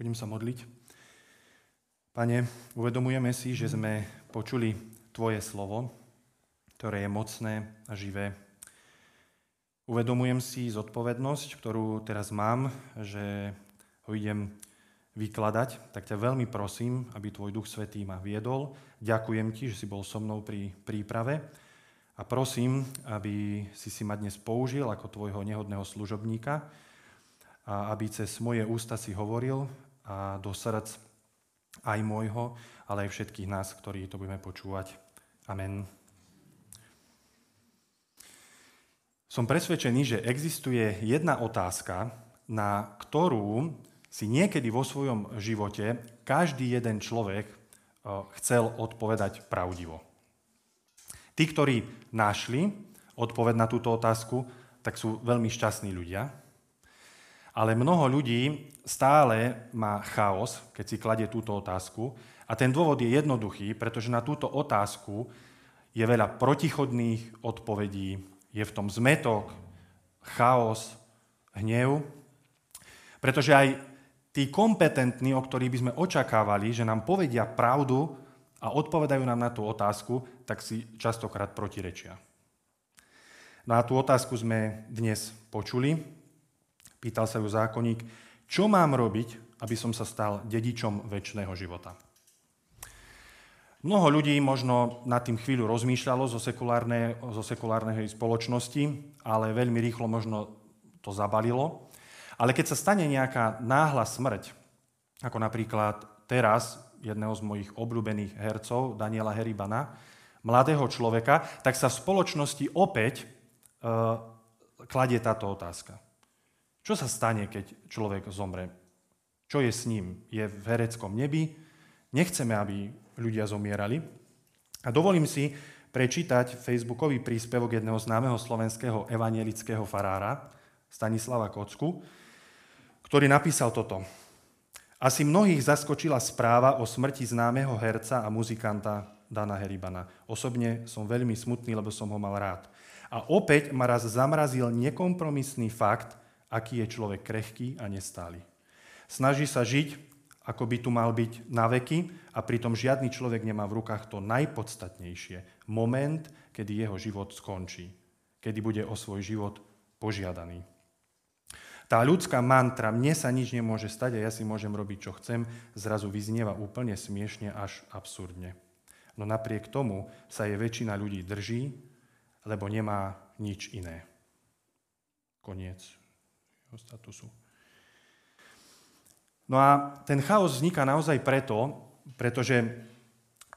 Budem sa modliť. Pane, uvedomujeme si, že sme počuli Tvoje slovo, ktoré je mocné a živé. Uvedomujem si zodpovednosť, ktorú teraz mám, že ho idem vykladať, tak ťa veľmi prosím, aby Tvoj Duch Svetý ma viedol. Ďakujem Ti, že si bol so mnou pri príprave a prosím, aby si si ma dnes použil ako Tvojho nehodného služobníka a aby cez moje ústa si hovoril a do srdc aj môjho, ale aj všetkých nás, ktorí to budeme počúvať. Amen. Som presvedčený, že existuje jedna otázka, na ktorú si niekedy vo svojom živote každý jeden človek eh, chcel odpovedať pravdivo. Tí, ktorí našli odpoveď na túto otázku, tak sú veľmi šťastní ľudia. Ale mnoho ľudí stále má chaos, keď si kladie túto otázku. A ten dôvod je jednoduchý, pretože na túto otázku je veľa protichodných odpovedí, je v tom zmetok, chaos, hnev. Pretože aj tí kompetentní, o ktorých by sme očakávali, že nám povedia pravdu a odpovedajú nám na tú otázku, tak si častokrát protirečia. No a tú otázku sme dnes počuli. Pýtal sa ju zákonník, čo mám robiť, aby som sa stal dedičom väčšného života. Mnoho ľudí možno nad tým chvíľu rozmýšľalo zo, sekulárnej, zo sekulárnej spoločnosti, ale veľmi rýchlo možno to zabalilo. Ale keď sa stane nejaká náhla smrť, ako napríklad teraz jedného z mojich obľúbených hercov, Daniela Heribana, mladého človeka, tak sa v spoločnosti opäť e, kladie táto otázka. Čo sa stane, keď človek zomre? Čo je s ním? Je v hereckom nebi? Nechceme, aby ľudia zomierali. A dovolím si prečítať facebookový príspevok jedného známeho slovenského evanielického farára, Stanislava Kocku, ktorý napísal toto. Asi mnohých zaskočila správa o smrti známeho herca a muzikanta Dana Heribana. Osobne som veľmi smutný, lebo som ho mal rád. A opäť ma raz zamrazil nekompromisný fakt, aký je človek krehký a nestály. Snaží sa žiť ako by tu mal byť na veky a pritom žiadny človek nemá v rukách to najpodstatnejšie. Moment, kedy jeho život skončí. Kedy bude o svoj život požiadaný. Tá ľudská mantra, mne sa nič nemôže stať a ja si môžem robiť, čo chcem, zrazu vyznieva úplne smiešne až absurdne. No napriek tomu sa je väčšina ľudí drží, lebo nemá nič iné. Koniec jeho statusu. No a ten chaos vzniká naozaj preto, pretože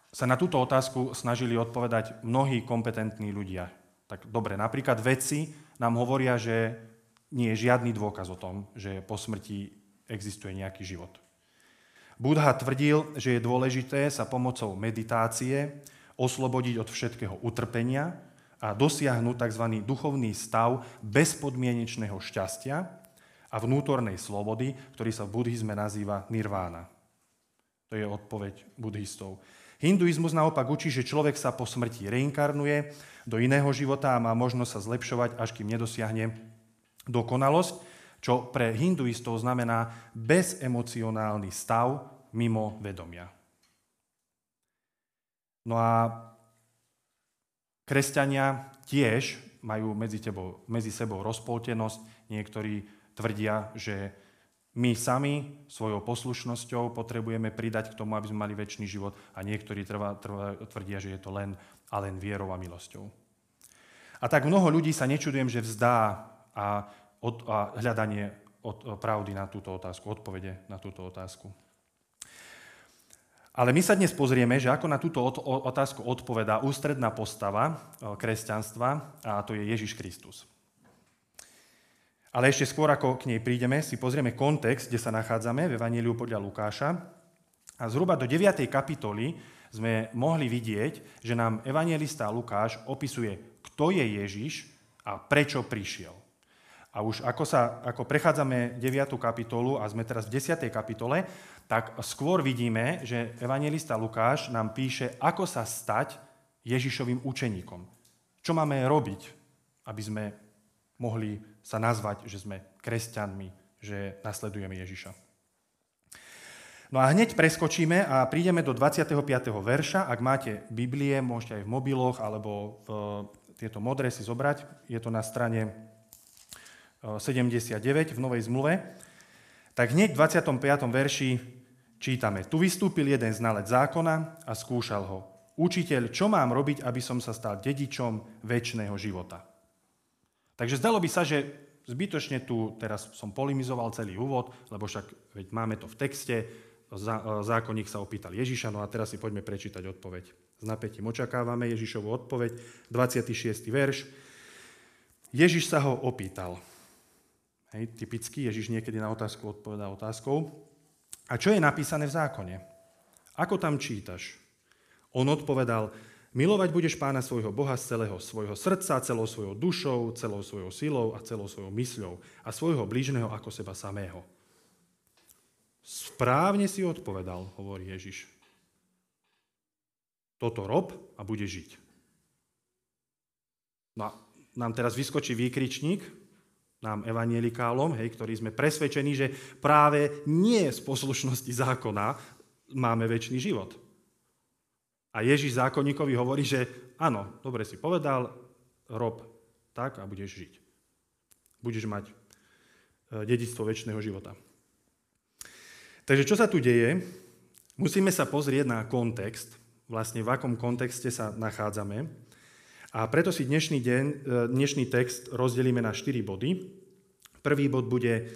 sa na túto otázku snažili odpovedať mnohí kompetentní ľudia. Tak dobre, napríklad vedci nám hovoria, že nie je žiadny dôkaz o tom, že po smrti existuje nejaký život. Budha tvrdil, že je dôležité sa pomocou meditácie oslobodiť od všetkého utrpenia a dosiahnuť tzv. duchovný stav bezpodmienečného šťastia, a vnútornej slobody, ktorý sa v buddhizme nazýva nirvána. To je odpoveď buddhistov. Hinduizmus naopak učí, že človek sa po smrti reinkarnuje do iného života a má možnosť sa zlepšovať, až kým nedosiahne dokonalosť, čo pre hinduistov znamená bezemocionálny stav mimo vedomia. No a kresťania tiež majú medzi, tebou, medzi sebou rozpoltenosť. Niektorí tvrdia, že my sami svojou poslušnosťou potrebujeme pridať k tomu, aby sme mali väčší život a niektorí trvá, trvá, tvrdia, že je to len a len vierou a milosťou. A tak mnoho ľudí sa nečudujem, že vzdá a, od, a hľadanie od, pravdy na túto otázku, odpovede na túto otázku. Ale my sa dnes pozrieme, že ako na túto otázku odpovedá ústredná postava e, kresťanstva a to je Ježiš Kristus. Ale ešte skôr, ako k nej prídeme, si pozrieme kontext, kde sa nachádzame v Evangeliu podľa Lukáša. A zhruba do 9. kapitoly sme mohli vidieť, že nám evangelista Lukáš opisuje, kto je Ježiš a prečo prišiel. A už ako, sa, ako prechádzame 9. kapitolu a sme teraz v 10. kapitole, tak skôr vidíme, že evangelista Lukáš nám píše, ako sa stať Ježišovým učeníkom. Čo máme robiť, aby sme mohli sa nazvať, že sme kresťanmi, že nasledujeme Ježiša. No a hneď preskočíme a prídeme do 25. verša. Ak máte Biblie, môžete aj v mobiloch alebo v tieto modré si zobrať. Je to na strane 79 v Novej zmluve. Tak hneď v 25. verši čítame. Tu vystúpil jeden znalec zákona a skúšal ho. Učiteľ, čo mám robiť, aby som sa stal dedičom väčšného života? Takže zdalo by sa, že zbytočne tu teraz som polimizoval celý úvod, lebo však veď máme to v texte, zákonník sa opýtal Ježiša, no a teraz si poďme prečítať odpoveď. S napätím očakávame Ježišovu odpoveď, 26. verš. Ježiš sa ho opýtal. Hej, typicky, Ježiš niekedy na otázku odpovedá otázkou. A čo je napísané v zákone? Ako tam čítaš? On odpovedal, milovať budeš pána svojho Boha z celého svojho srdca, celou svojou dušou, celou svojou silou a celou svojou mysľou a svojho blížneho ako seba samého. Správne si odpovedal, hovorí Ježiš. Toto rob a bude žiť. No a nám teraz vyskočí výkričník, nám evanielikáľom, hej, ktorí sme presvedčení, že práve nie z poslušnosti zákona máme väčší život. A Ježiš zákonníkovi hovorí, že áno, dobre si povedal, rob tak a budeš žiť. Budeš mať e, dedictvo väčšného života. Takže čo sa tu deje? Musíme sa pozrieť na kontext, vlastne v akom kontexte sa nachádzame. A preto si dnešný, deň, e, dnešný text rozdelíme na 4 body. Prvý bod bude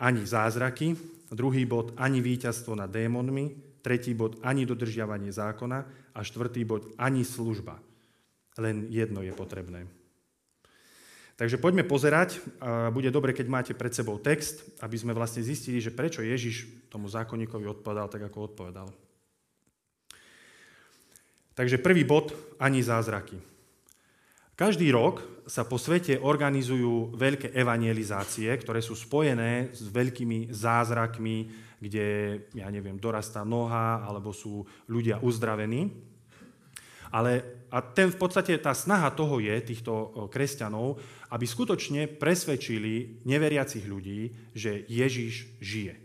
ani zázraky, druhý bod ani víťazstvo nad démonmi, tretí bod ani dodržiavanie zákona a štvrtý bod ani služba. Len jedno je potrebné. Takže poďme pozerať. Bude dobre, keď máte pred sebou text, aby sme vlastne zistili, že prečo Ježiš tomu zákonníkovi odpovedal tak, ako odpovedal. Takže prvý bod, ani zázraky. Každý rok sa po svete organizujú veľké evangelizácie, ktoré sú spojené s veľkými zázrakmi, kde, ja neviem, dorastá noha, alebo sú ľudia uzdravení. Ale a ten v podstate tá snaha toho je, týchto kresťanov, aby skutočne presvedčili neveriacich ľudí, že Ježiš žije.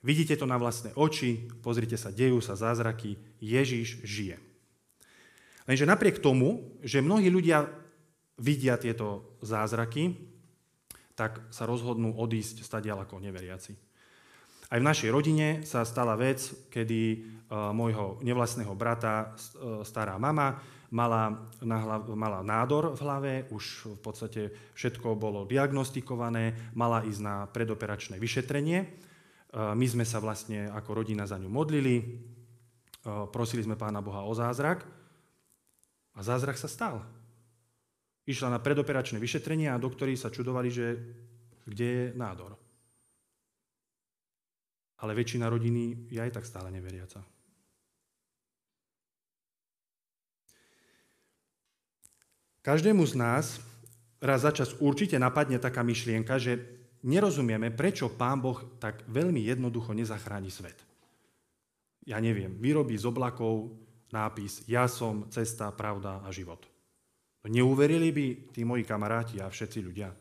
Vidíte to na vlastné oči, pozrite sa, dejú sa zázraky, Ježiš žije. Lenže napriek tomu, že mnohí ľudia vidia tieto zázraky, tak sa rozhodnú odísť stadiaľ ako neveriaci. Aj v našej rodine sa stala vec, kedy e, môjho nevlastného brata e, stará mama mala, hlav, mala nádor v hlave, už v podstate všetko bolo diagnostikované, mala ísť na predoperačné vyšetrenie. E, my sme sa vlastne ako rodina za ňu modlili, prosili sme Pána Boha o zázrak a zázrak sa stal. Išla na predoperačné vyšetrenie a doktori sa čudovali, že kde je nádor ale väčšina rodiny je aj tak stále neveriaca. Každému z nás raz za čas určite napadne taká myšlienka, že nerozumieme, prečo Pán Boh tak veľmi jednoducho nezachráni svet. Ja neviem, vyrobí z oblakov nápis Ja som cesta, pravda a život. No neuverili by tí moji kamaráti a všetci ľudia.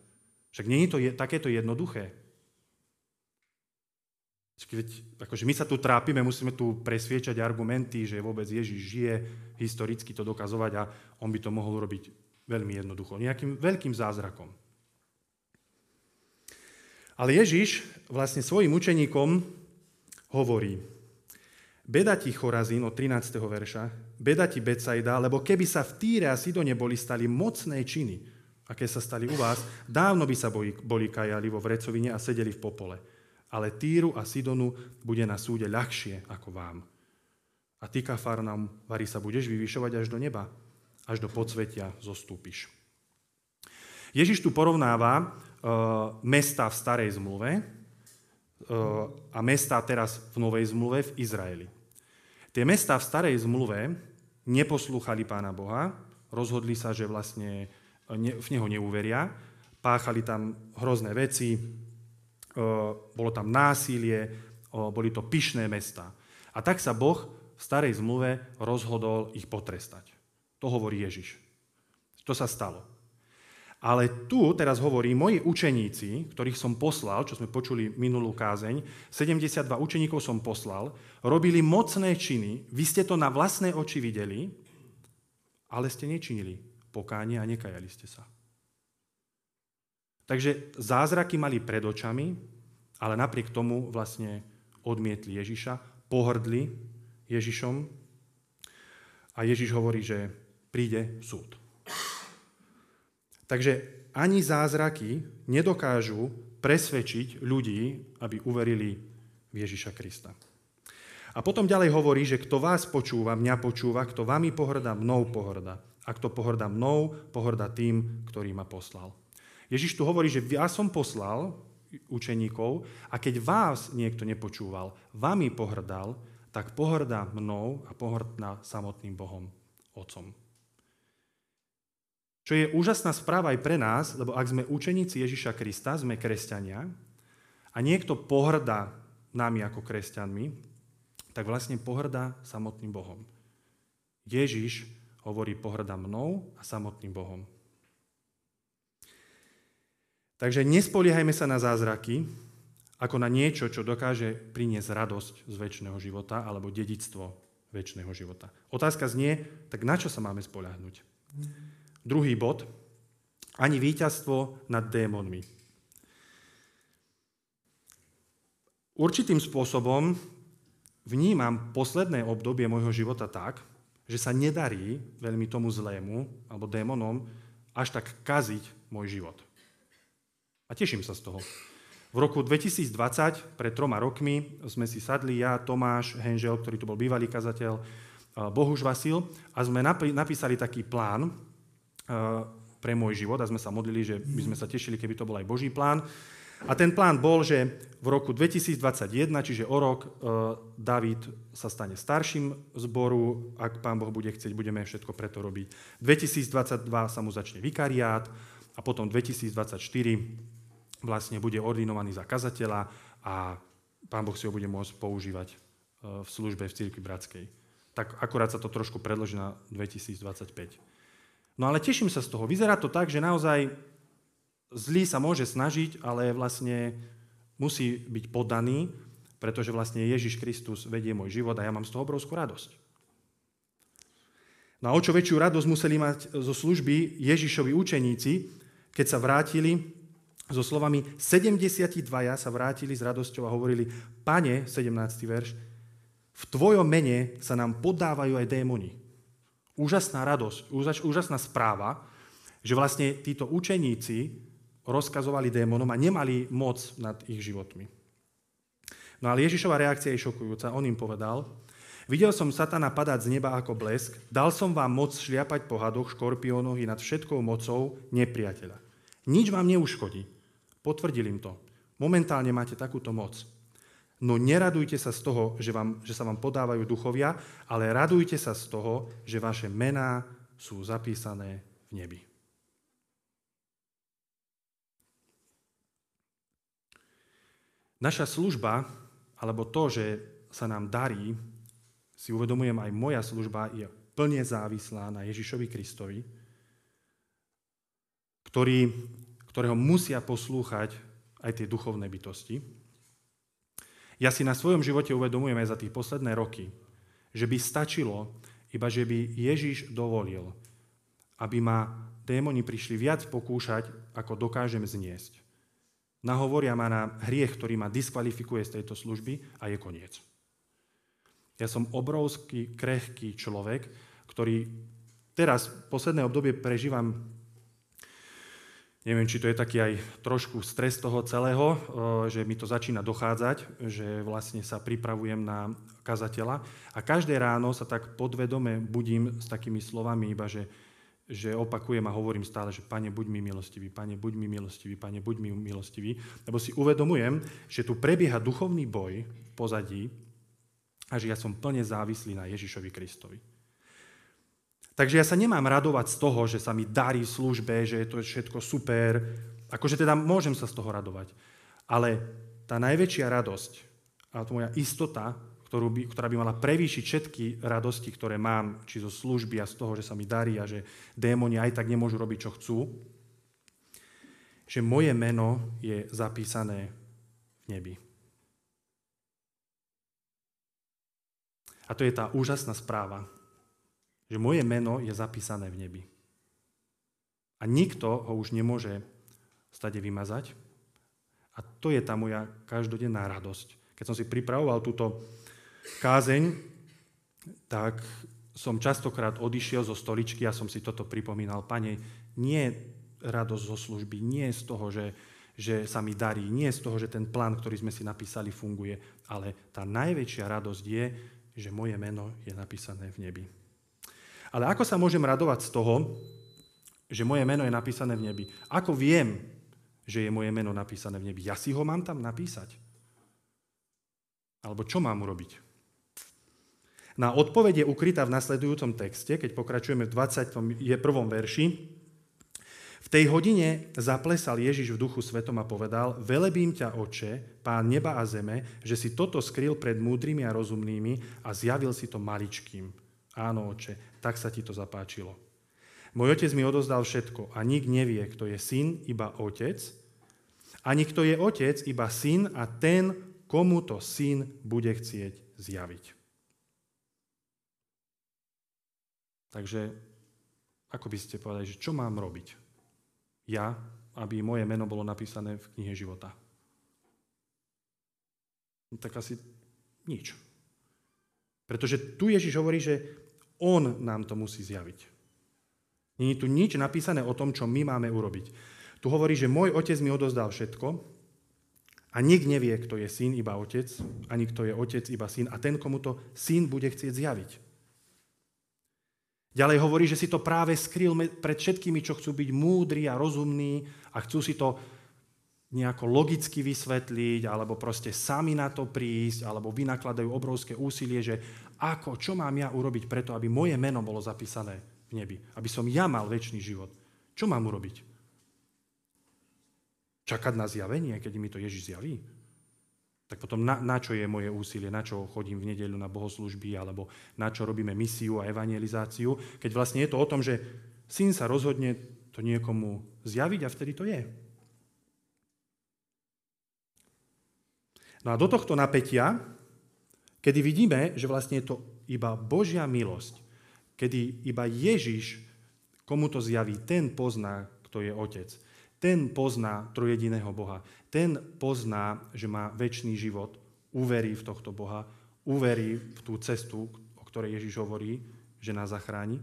Však nie je to je, takéto jednoduché. Keď, akože my sa tu trápime, musíme tu presviečať argumenty, že vôbec Ježiš žije, historicky to dokazovať a on by to mohol robiť veľmi jednoducho, nejakým veľkým zázrakom. Ale Ježiš vlastne svojim učeníkom hovorí, Beda ti Chorazín od 13. verša, beda ti Becajda, lebo keby sa v Týre a Sidone boli stali mocné činy, aké sa stali u vás, dávno by sa boli, boli kajali vo vrecovine a sedeli v popole ale Týru a Sidonu bude na súde ľahšie ako vám. A ty, Kafarnaum, varí sa budeš vyvyšovať až do neba, až do podsvetia zostúpiš. Ježiš tu porovnáva uh, mesta v starej zmluve uh, a mesta teraz v novej zmluve v Izraeli. Tie mesta v starej zmluve neposlúchali pána Boha, rozhodli sa, že vlastne v neho neuveria, páchali tam hrozné veci, bolo tam násilie, boli to pyšné mesta. A tak sa Boh v starej zmluve rozhodol ich potrestať. To hovorí Ježiš. To sa stalo. Ale tu teraz hovorí, moji učeníci, ktorých som poslal, čo sme počuli minulú kázeň, 72 učeníkov som poslal, robili mocné činy, vy ste to na vlastné oči videli, ale ste nečinili pokánie a nekajali ste sa. Takže zázraky mali pred očami, ale napriek tomu vlastne odmietli Ježiša, pohrdli Ježišom a Ježiš hovorí, že príde súd. Takže ani zázraky nedokážu presvedčiť ľudí, aby uverili v Ježiša Krista. A potom ďalej hovorí, že kto vás počúva, mňa počúva, kto vami pohrdá, mnou pohrdá. A kto pohrdá mnou, pohrdá tým, ktorý ma poslal. Ježiš tu hovorí, že ja som poslal učeníkov a keď vás niekto nepočúval, vami pohrdal, tak pohrdá mnou a pohrdá samotným Bohom, Otcom. Čo je úžasná správa aj pre nás, lebo ak sme učeníci Ježiša Krista, sme kresťania a niekto pohrdá nami ako kresťanmi, tak vlastne pohrdá samotným Bohom. Ježiš hovorí pohrdá mnou a samotným Bohom. Takže nespoliehajme sa na zázraky, ako na niečo, čo dokáže priniesť radosť z väčšného života alebo dedictvo väčšného života. Otázka znie, tak na čo sa máme spoľahnúť? Druhý bod, ani víťazstvo nad démonmi. Určitým spôsobom vnímam posledné obdobie môjho života tak, že sa nedarí veľmi tomu zlému alebo démonom až tak kaziť môj život. A teším sa z toho. V roku 2020, pred troma rokmi, sme si sadli ja, Tomáš Henžel, ktorý tu bol bývalý kazateľ, Bohuž Vasil, a sme napísali taký plán, pre môj život a sme sa modlili, že by sme sa tešili, keby to bol aj Boží plán. A ten plán bol, že v roku 2021, čiže o rok, e, David sa stane starším zboru, ak pán Boh bude chcieť, budeme všetko preto robiť. 2022 sa mu začne vikariát a potom 2024 vlastne bude ordinovaný za kazateľa a pán Boh si ho bude môcť používať e, v službe v Církvi Bratskej. Tak akurát sa to trošku predloží na 2025. No ale teším sa z toho. Vyzerá to tak, že naozaj zlý sa môže snažiť, ale vlastne musí byť podaný, pretože vlastne Ježiš Kristus vedie môj život a ja mám z toho obrovskú radosť. No a o čo väčšiu radosť museli mať zo služby Ježišovi učeníci, keď sa vrátili so slovami 72 sa vrátili s radosťou a hovorili, pane, 17. verš, v tvojom mene sa nám podávajú aj démoni úžasná radosť, úžasná správa, že vlastne títo učeníci rozkazovali démonom a nemali moc nad ich životmi. No ale Ježišova reakcia je šokujúca. On im povedal, videl som satana padať z neba ako blesk, dal som vám moc šliapať po hadoch, škorpiónoch i nad všetkou mocou nepriateľa. Nič vám neuškodí. Potvrdil im to. Momentálne máte takúto moc. No neradujte sa z toho, že, vám, že sa vám podávajú duchovia, ale radujte sa z toho, že vaše mená sú zapísané v nebi. Naša služba, alebo to, že sa nám darí, si uvedomujem aj moja služba, je plne závislá na Ježišovi Kristovi, ktorý, ktorého musia poslúchať aj tie duchovné bytosti. Ja si na svojom živote uvedomujem aj za tých posledné roky, že by stačilo, iba že by Ježiš dovolil, aby ma démoni prišli viac pokúšať, ako dokážem zniesť. Nahovoria ma na hriech, ktorý ma diskvalifikuje z tejto služby a je koniec. Ja som obrovský, krehký človek, ktorý teraz v posledné obdobie prežívam Neviem, či to je taký aj trošku stres toho celého, eh, že mi to začína dochádzať, že vlastne sa pripravujem na kazateľa. A každé ráno sa tak podvedome budím s takými slovami iba, že, že opakujem a hovorím stále, že Pane, buď mi milostivý, Pane, buď mi milostivý, Pane, buď mi milostivý. Lebo si uvedomujem, že tu prebieha duchovný boj v pozadí a že ja som plne závislý na Ježišovi Kristovi. Takže ja sa nemám radovať z toho, že sa mi darí v službe, že je to všetko super. Akože teda môžem sa z toho radovať. Ale tá najväčšia radosť a to moja istota, ktorú by, ktorá by mala prevýšiť všetky radosti, ktoré mám, či zo služby a z toho, že sa mi darí a že démoni aj tak nemôžu robiť, čo chcú, že moje meno je zapísané v nebi. A to je tá úžasná správa, že moje meno je zapísané v nebi. A nikto ho už nemôže stade vymazať. A to je tá moja každodenná radosť. Keď som si pripravoval túto kázeň, tak som častokrát odišiel zo stoličky a som si toto pripomínal. Pane, nie radosť zo služby, nie z toho, že, že sa mi darí, nie z toho, že ten plán, ktorý sme si napísali, funguje, ale tá najväčšia radosť je, že moje meno je napísané v nebi. Ale ako sa môžem radovať z toho, že moje meno je napísané v nebi? Ako viem, že je moje meno napísané v nebi? Ja si ho mám tam napísať? Alebo čo mám urobiť? Na odpoveď je ukrytá v nasledujúcom texte, keď pokračujeme v 21. verši. V tej hodine zaplesal Ježiš v duchu svetom a povedal, velebím ťa, oče, pán neba a zeme, že si toto skryl pred múdrymi a rozumnými a zjavil si to maličkým. Áno, oče, tak sa ti to zapáčilo. Môj otec mi odozdal všetko a nik nevie, kto je syn, iba otec, ani kto je otec, iba syn a ten, komu to syn bude chcieť zjaviť. Takže, ako by ste povedali, že čo mám robiť? Ja, aby moje meno bolo napísané v knihe života. No, tak asi nič. Pretože tu Ježiš hovorí, že on nám to musí zjaviť. Je tu nič napísané o tom, čo my máme urobiť. Tu hovorí, že môj otec mi odozdal všetko a nik nevie, kto je syn, iba otec, ani kto je otec, iba syn a ten, komu to syn bude chcieť zjaviť. Ďalej hovorí, že si to práve skryl pred všetkými, čo chcú byť múdri a rozumní a chcú si to nejako logicky vysvetliť, alebo proste sami na to prísť, alebo vynakladajú obrovské úsilie, že ako, čo mám ja urobiť preto, aby moje meno bolo zapísané v nebi, aby som ja mal väčší život. Čo mám urobiť? Čakať na zjavenie, keď mi to Ježiš zjaví? Tak potom na, na čo je moje úsilie, na čo chodím v nedeľu na bohoslužby, alebo na čo robíme misiu a evangelizáciu, keď vlastne je to o tom, že syn sa rozhodne to niekomu zjaviť a vtedy to je. No a do tohto napätia, kedy vidíme, že vlastne je to iba Božia milosť, kedy iba Ježiš, komu to zjaví, ten pozná, kto je Otec ten pozná trojediného Boha. Ten pozná, že má väčší život, uverí v tohto Boha, uverí v tú cestu, o ktorej Ježiš hovorí, že nás zachráni.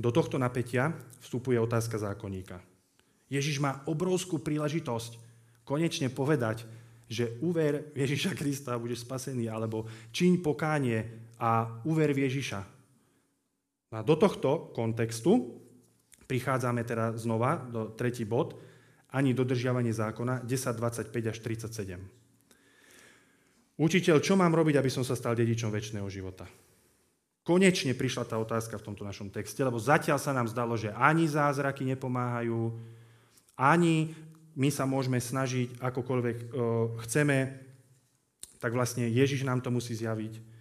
Do tohto napätia vstupuje otázka zákonníka. Ježiš má obrovskú príležitosť konečne povedať, že uver Ježiša Krista a budeš spasený, alebo čiň pokánie a uver v Ježiša. A do tohto kontextu Prichádzame teda znova do tretí bod, ani dodržiavanie zákona 10, 25 až 37. Učiteľ, čo mám robiť, aby som sa stal dedičom väčšného života? Konečne prišla tá otázka v tomto našom texte, lebo zatiaľ sa nám zdalo, že ani zázraky nepomáhajú, ani my sa môžeme snažiť akokoľvek uh, chceme, tak vlastne Ježiš nám to musí zjaviť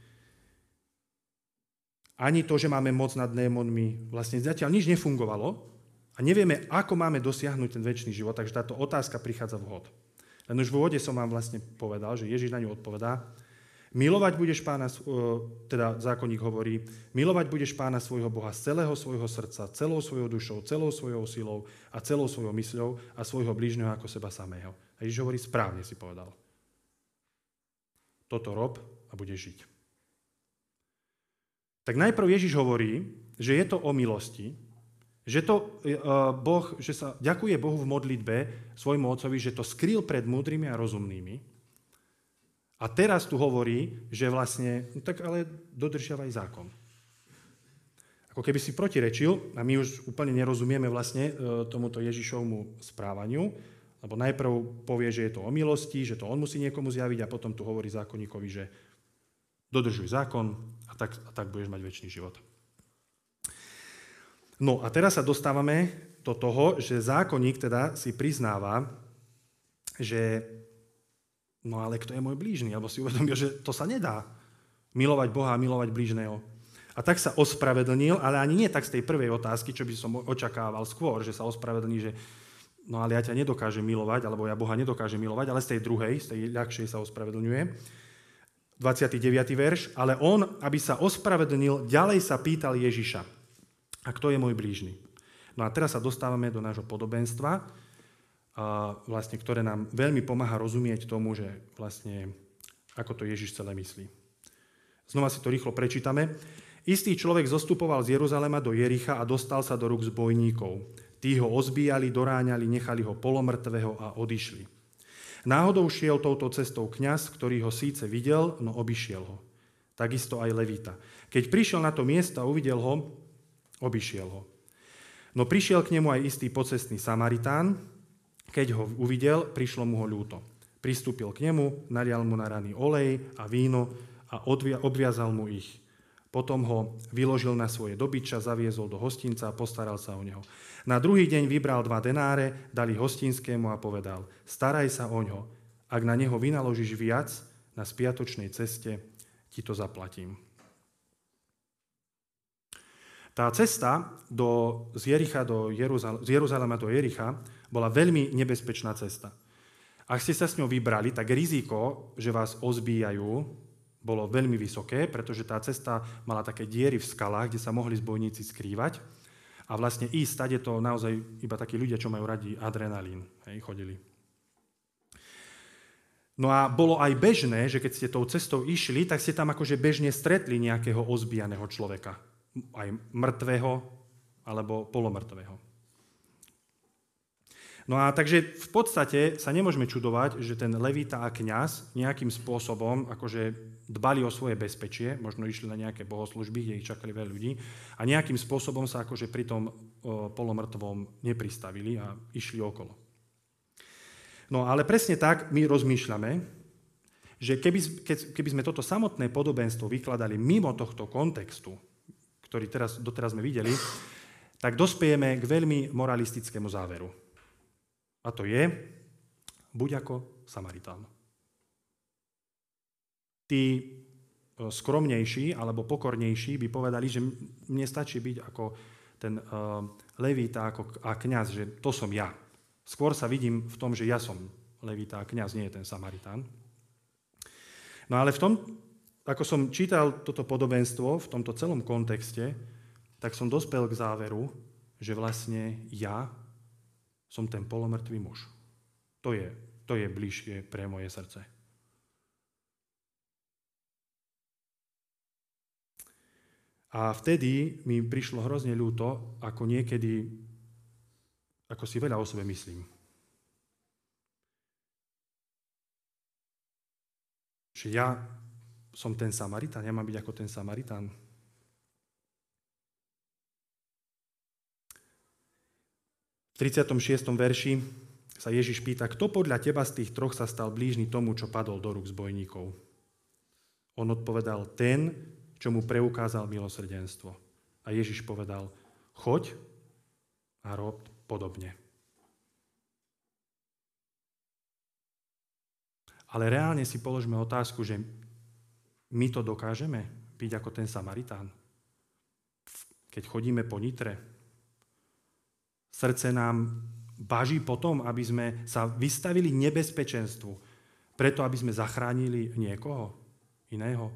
ani to, že máme moc nad démonmi, vlastne zatiaľ nič nefungovalo a nevieme, ako máme dosiahnuť ten väčší život, takže táto otázka prichádza vhod. Len už v úvode som vám vlastne povedal, že Ježiš na ňu odpovedá, milovať budeš pána, teda zákonník hovorí, milovať budeš pána svojho Boha z celého svojho srdca, celou svojou dušou, celou svojou silou a celou svojou mysľou a svojho blížneho ako seba samého. A Ježiš hovorí, správne si povedal. Toto rob a budeš žiť. Tak najprv Ježiš hovorí, že je to o milosti, že to e, boh, že sa ďakuje Bohu v modlitbe svojmu otcovi, že to skryl pred múdrymi a rozumnými. A teraz tu hovorí, že vlastne, no tak ale dodržiavaj zákon. Ako keby si protirečil, a my už úplne nerozumieme vlastne e, tomuto Ježišovmu správaniu, lebo najprv povie, že je to o milosti, že to on musí niekomu zjaviť a potom tu hovorí zákonníkovi, že dodržuj zákon, tak, a tak budeš mať väčší život. No a teraz sa dostávame do toho, že zákonník teda si priznáva, že no ale kto je môj blížny? Alebo si uvedomil, že to sa nedá. Milovať Boha a milovať blížneho. A tak sa ospravedlnil, ale ani nie tak z tej prvej otázky, čo by som očakával skôr, že sa ospravedlní, že no ale ja ťa nedokážem milovať, alebo ja Boha nedokážem milovať, ale z tej druhej, z tej ľahšej sa ospravedlňuje. 29. verš, ale on, aby sa ospravedlnil, ďalej sa pýtal Ježiša. A kto je môj blížny? No a teraz sa dostávame do nášho podobenstva, vlastne, ktoré nám veľmi pomáha rozumieť tomu, že vlastne, ako to Ježiš celé myslí. Znova si to rýchlo prečítame. Istý človek zostupoval z Jeruzalema do Jericha a dostal sa do rúk zbojníkov. Tí ho ozbíjali, doráňali, nechali ho polomrtvého a odišli. Náhodou šiel touto cestou kňaz, ktorý ho síce videl, no obišiel ho. Takisto aj Levita. Keď prišiel na to miesto a uvidel ho, obišiel ho. No prišiel k nemu aj istý pocestný Samaritán, keď ho uvidel, prišlo mu ho ľúto. Pristúpil k nemu, nalial mu na rany olej a víno a odviazal mu ich. Potom ho vyložil na svoje dobyča, zaviezol do hostinca a postaral sa o neho. Na druhý deň vybral dva denáre, dali hostinskému a povedal, staraj sa o ňo. Ak na neho vynaložíš viac, na spiatočnej ceste ti to zaplatím. Tá cesta do, z, Jericha do Jeruzal- z Jeruzalema do Jericha bola veľmi nebezpečná cesta. Ak ste sa s ňou vybrali, tak riziko, že vás ozbíjajú, bolo veľmi vysoké, pretože tá cesta mala také diery v skalách, kde sa mohli zbojníci skrývať. A vlastne ísť stade to naozaj iba takí ľudia, čo majú radi adrenalín, hej, chodili. No a bolo aj bežné, že keď ste tou cestou išli, tak ste tam akože bežne stretli nejakého ozbijaného človeka aj mŕtvého alebo polomrtvého. No a takže v podstate sa nemôžeme čudovať, že ten levita a kňaz nejakým spôsobom akože dbali o svoje bezpečie, možno išli na nejaké bohoslužby, kde ich čakali veľa ľudí a nejakým spôsobom sa akože pri tom polomrtvom nepristavili a išli okolo. No ale presne tak my rozmýšľame, že keby, keby sme toto samotné podobenstvo vykladali mimo tohto kontextu, ktorý teraz, doteraz sme videli, tak dospejeme k veľmi moralistickému záveru. A to je, buď ako Samaritán. Tí e, skromnejší alebo pokornejší by povedali, že mne stačí byť ako ten uh, levita a kňaz, že to som ja. Skôr sa vidím v tom, že ja som levita a kňaz, nie je ten Samaritán. No ale v tom, ako som čítal toto podobenstvo v tomto celom kontexte, tak som dospel k záveru, že vlastne ja som ten polomrtvý muž. To je, to je bližšie pre moje srdce. A vtedy mi prišlo hrozne ľúto, ako niekedy, ako si veľa o sebe myslím. Že ja som ten Samaritán, ja mám byť ako ten Samaritán. 36. verši sa Ježiš pýta, kto podľa teba z tých troch sa stal blížny tomu, čo padol do rúk zbojníkov? On odpovedal, ten, čo mu preukázal milosrdenstvo. A Ježiš povedal, choď a rob podobne. Ale reálne si položme otázku, že my to dokážeme byť ako ten Samaritán. Keď chodíme po Nitre, srdce nám baží potom, aby sme sa vystavili nebezpečenstvu, preto aby sme zachránili niekoho iného.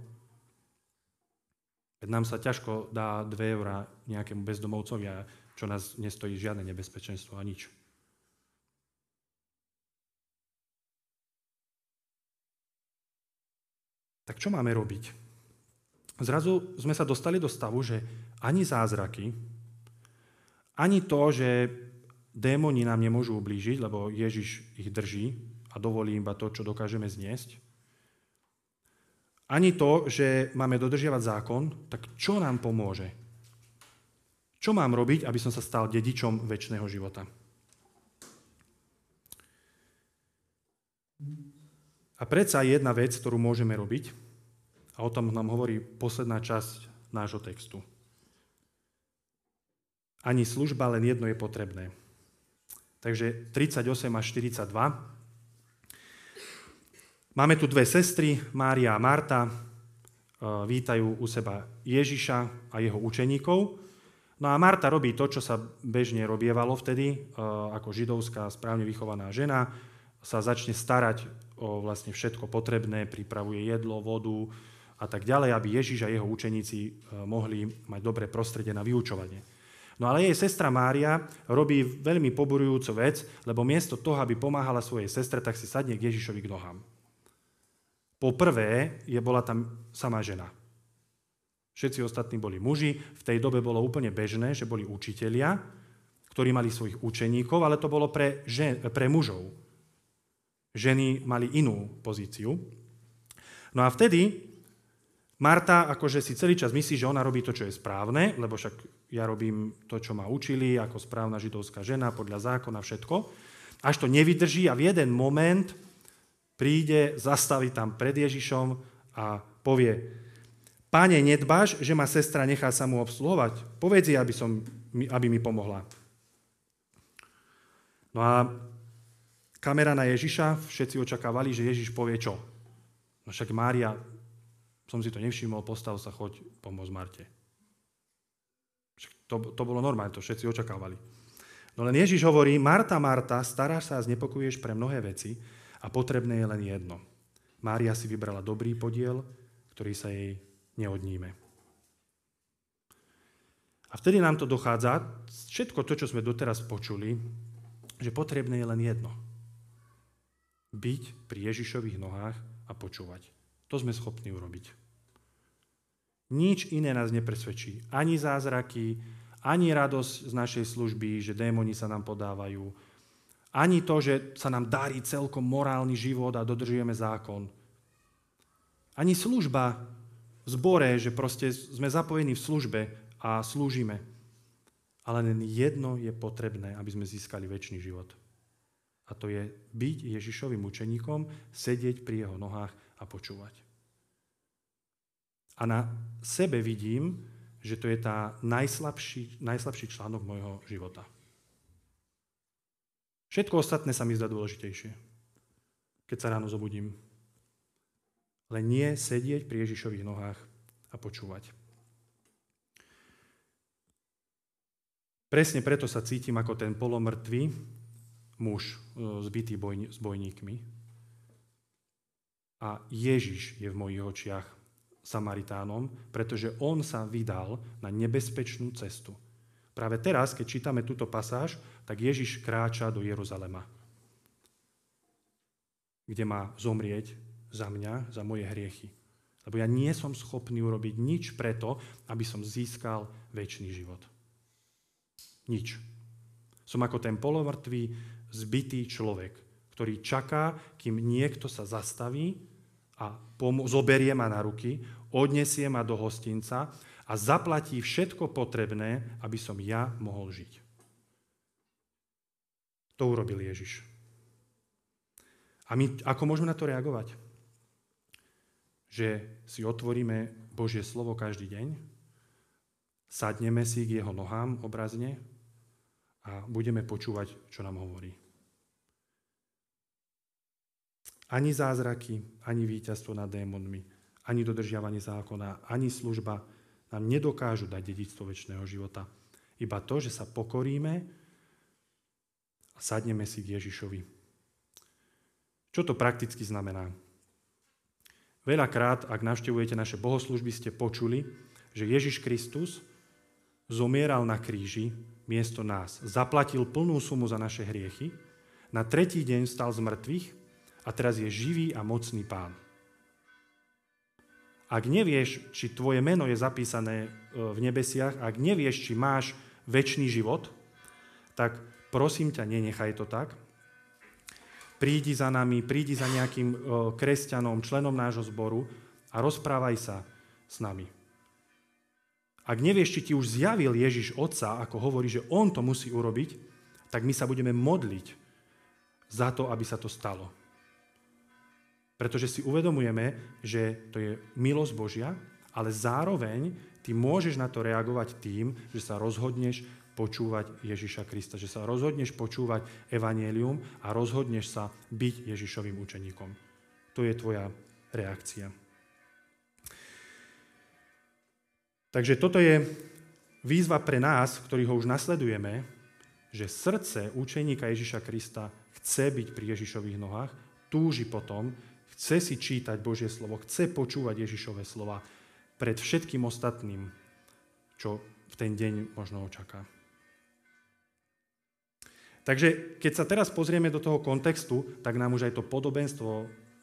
Veď nám sa ťažko dá 2 eurá nejakému bezdomovcovi, čo nás nestojí žiadne nebezpečenstvo a nič. Tak čo máme robiť? Zrazu sme sa dostali do stavu, že ani zázraky, ani to, že démoni nám nemôžu ublížiť, lebo Ježiš ich drží a dovolí iba to, čo dokážeme zniesť. Ani to, že máme dodržiavať zákon, tak čo nám pomôže? Čo mám robiť, aby som sa stal dedičom väčšného života? A predsa jedna vec, ktorú môžeme robiť, a o tom nám hovorí posledná časť nášho textu. Ani služba, len jedno je potrebné. Takže 38 až 42. Máme tu dve sestry, Mária a Marta, e, vítajú u seba Ježiša a jeho učeníkov. No a Marta robí to, čo sa bežne robievalo vtedy, e, ako židovská správne vychovaná žena, sa začne starať o vlastne všetko potrebné, pripravuje jedlo, vodu a tak ďalej, aby Ježiš a jeho učeníci e, mohli mať dobré prostredie na vyučovanie. No ale jej sestra Mária robí veľmi poburujúcu vec, lebo miesto toho, aby pomáhala svojej sestre, tak si sadne k Ježišovi k nohám. Po prvé je bola tam sama žena. Všetci ostatní boli muži. V tej dobe bolo úplne bežné, že boli učitelia, ktorí mali svojich učeníkov, ale to bolo pre, žen, pre mužov. Ženy mali inú pozíciu. No a vtedy Marta akože si celý čas myslí, že ona robí to, čo je správne, lebo však ja robím to, čo ma učili, ako správna židovská žena, podľa zákona, všetko. Až to nevydrží a v jeden moment príde, zastaví tam pred Ježišom a povie, Páne, nedbáš, že ma sestra nechá sa mu obsluhovať? Povedz jej, aby, som, aby mi pomohla. No a kamera na Ježiša, všetci očakávali, že Ježiš povie čo? No však Mária, som si to nevšimol, postav sa, choď, pomôcť Marte. To, to bolo normálne, to všetci očakávali. No len Ježiš hovorí, Marta, Marta, staráš sa a znepokojuješ pre mnohé veci a potrebné je len jedno. Mária si vybrala dobrý podiel, ktorý sa jej neodníme. A vtedy nám to dochádza, všetko to, čo sme doteraz počuli, že potrebné je len jedno. Byť pri Ježišových nohách a počúvať. To sme schopní urobiť. Nič iné nás nepresvedčí. Ani zázraky, ani radosť z našej služby, že démoni sa nám podávajú, ani to, že sa nám darí celkom morálny život a dodržujeme zákon. Ani služba, v zbore, že proste sme zapojení v službe a slúžime. Ale len jedno je potrebné, aby sme získali väčší život. A to je byť Ježišovým učeníkom, sedieť pri jeho nohách a počúvať. A na sebe vidím, že to je tá najslabší, najslabší článok môjho života. Všetko ostatné sa mi zdá dôležitejšie, keď sa ráno zobudím, len nie sedieť pri Ježišových nohách a počúvať. Presne preto sa cítim ako ten polomrtvý muž e, zbytý bojni, s bojníkmi. A Ježiš je v mojich očiach Samaritánom, pretože on sa vydal na nebezpečnú cestu. Práve teraz, keď čítame túto pasáž, tak Ježiš kráča do Jeruzalema, kde má zomrieť za mňa, za moje hriechy. Lebo ja nie som schopný urobiť nič preto, aby som získal väčší život. Nič. Som ako ten polovrtvý, zbytý človek, ktorý čaká, kým niekto sa zastaví a zoberie ma na ruky, odnesie ma do hostinca a zaplatí všetko potrebné, aby som ja mohol žiť. To urobil Ježiš. A my ako môžeme na to reagovať? že si otvoríme Božie slovo každý deň, sadneme si k jeho nohám obrazne a budeme počúvať, čo nám hovorí. Ani zázraky, ani víťazstvo nad démonmi, ani dodržiavanie zákona, ani služba nám nedokážu dať dedictvo väčšného života. Iba to, že sa pokoríme a sadneme si k Ježišovi. Čo to prakticky znamená? Veľakrát, ak navštevujete naše bohoslužby, ste počuli, že Ježiš Kristus zomieral na kríži miesto nás. Zaplatil plnú sumu za naše hriechy, na tretí deň stal z mŕtvych a teraz je živý a mocný pán. Ak nevieš, či tvoje meno je zapísané e, v nebesiach, ak nevieš, či máš väčší život, tak prosím ťa, nenechaj to tak, prídi za nami, prídi za nejakým e, kresťanom, členom nášho zboru a rozprávaj sa s nami. Ak nevieš, či ti už zjavil Ježiš Otca, ako hovorí, že On to musí urobiť, tak my sa budeme modliť za to, aby sa to stalo. Pretože si uvedomujeme, že to je milosť Božia, ale zároveň ty môžeš na to reagovať tým, že sa rozhodneš počúvať Ježiša Krista, že sa rozhodneš počúvať Evangelium a rozhodneš sa byť Ježišovým učeníkom. To je tvoja reakcia. Takže toto je výzva pre nás, ktorí ho už nasledujeme, že srdce učeníka Ježiša Krista chce byť pri Ježišových nohách, túži potom, chce si čítať Božie slovo, chce počúvať Ježišové slova pred všetkým ostatným, čo v ten deň možno očaká. Takže keď sa teraz pozrieme do toho kontextu, tak nám už aj to podobenstvo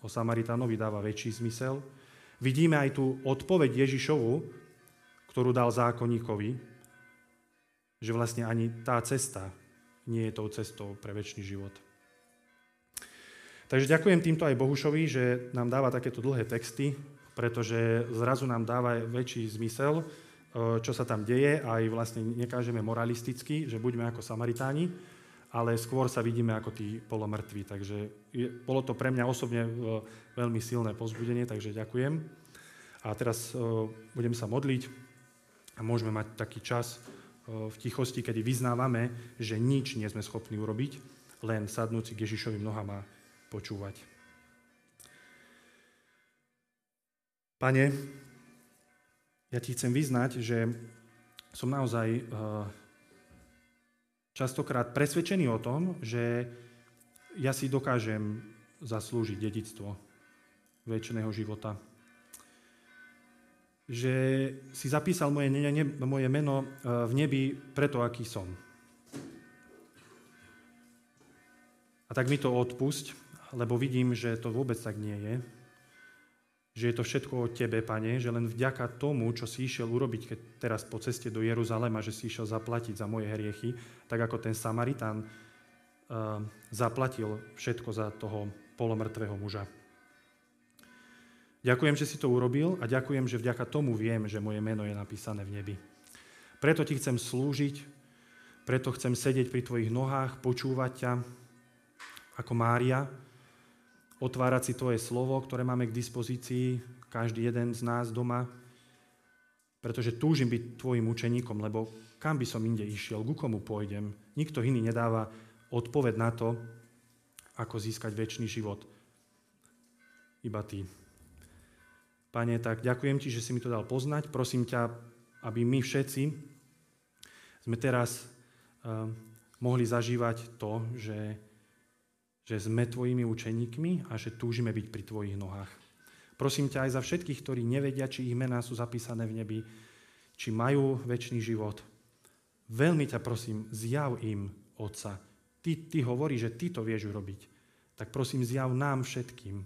o Samaritánovi dáva väčší zmysel. Vidíme aj tú odpoveď Ježišovu, ktorú dal zákonníkovi, že vlastne ani tá cesta nie je tou cestou pre väčší život. Takže ďakujem týmto aj Bohušovi, že nám dáva takéto dlhé texty, pretože zrazu nám dáva väčší zmysel, e, čo sa tam deje, aj vlastne nekážeme moralisticky, že buďme ako Samaritáni, ale skôr sa vidíme ako tí polomrtví. Takže je, bolo to pre mňa osobne e, veľmi silné pozbudenie, takže ďakujem. A teraz uh, budem sa modliť a môžeme mať taký čas v tichosti, kedy vyznávame, že nič nie sme schopní urobiť, len sadnúci k Ježišovým nohám a počúvať. Pane, ja ti chcem vyznať, že som naozaj uh, častokrát presvedčený o tom, že ja si dokážem zaslúžiť dedictvo väčšného života. Že si zapísal moje, ne, ne, moje meno e, v nebi preto, aký som. A tak mi to odpusť, lebo vidím, že to vôbec tak nie je že je to všetko o Tebe, Pane, že len vďaka tomu, čo si išiel urobiť keď teraz po ceste do Jeruzalema, že si išiel zaplatiť za moje hriechy, tak ako ten Samaritán uh, zaplatil všetko za toho polomrtvého muža. Ďakujem, že si to urobil a ďakujem, že vďaka tomu viem, že moje meno je napísané v nebi. Preto ti chcem slúžiť, preto chcem sedieť pri tvojich nohách, počúvať ťa ako Mária, otvárať si Tvoje slovo, ktoré máme k dispozícii, každý jeden z nás doma, pretože túžim byť Tvojim učeníkom, lebo kam by som inde išiel, ku komu pôjdem. Nikto iný nedáva odpoved na to, ako získať väčší život. Iba Ty. Pane, tak ďakujem Ti, že si mi to dal poznať. Prosím ťa, aby my všetci sme teraz uh, mohli zažívať to, že že sme tvojimi učeníkmi a že túžime byť pri tvojich nohách. Prosím ťa aj za všetkých, ktorí nevedia, či ich mená sú zapísané v nebi, či majú väčší život. Veľmi ťa prosím, zjav im Otca. Ty, ty hovorí, že ty to vieš urobiť. Tak prosím, zjav nám všetkým,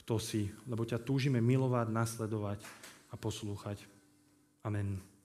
kto si, lebo ťa túžime milovať, nasledovať a poslúchať. Amen.